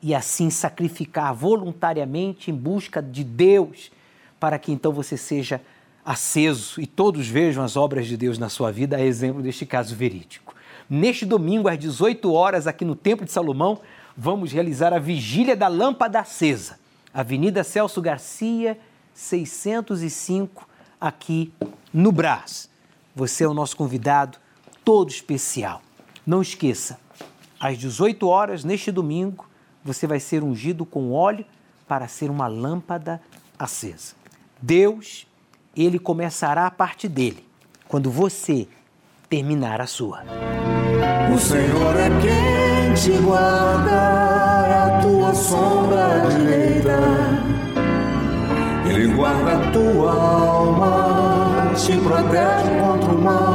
e assim sacrificar voluntariamente em busca de Deus, para que então você seja aceso e todos vejam as obras de Deus na sua vida, a exemplo deste caso verídico. Neste domingo, às 18 horas, aqui no Templo de Salomão, vamos realizar a vigília da lâmpada acesa. Avenida Celso Garcia, 605, aqui no Brás. Você é o nosso convidado todo especial. Não esqueça, às 18 horas, neste domingo, você vai ser ungido com óleo para ser uma lâmpada acesa. Deus, ele começará a parte dele quando você terminar a sua. O Senhor é quem te guarda, é a tua sombra direita. Ele guarda a tua alma, te protege contra o mal.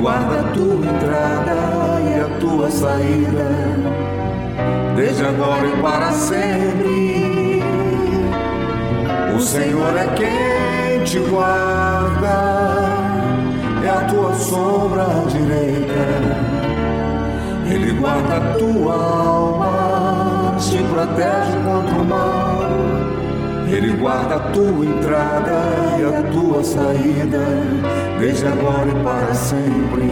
Guarda a tua entrada e a tua saída, desde agora e para sempre. O Senhor é quem te guarda, é a tua sombra direita. Ele guarda a tua alma, te protege contra o mal. Ele guarda a tua entrada e a tua saída, desde agora e para sempre.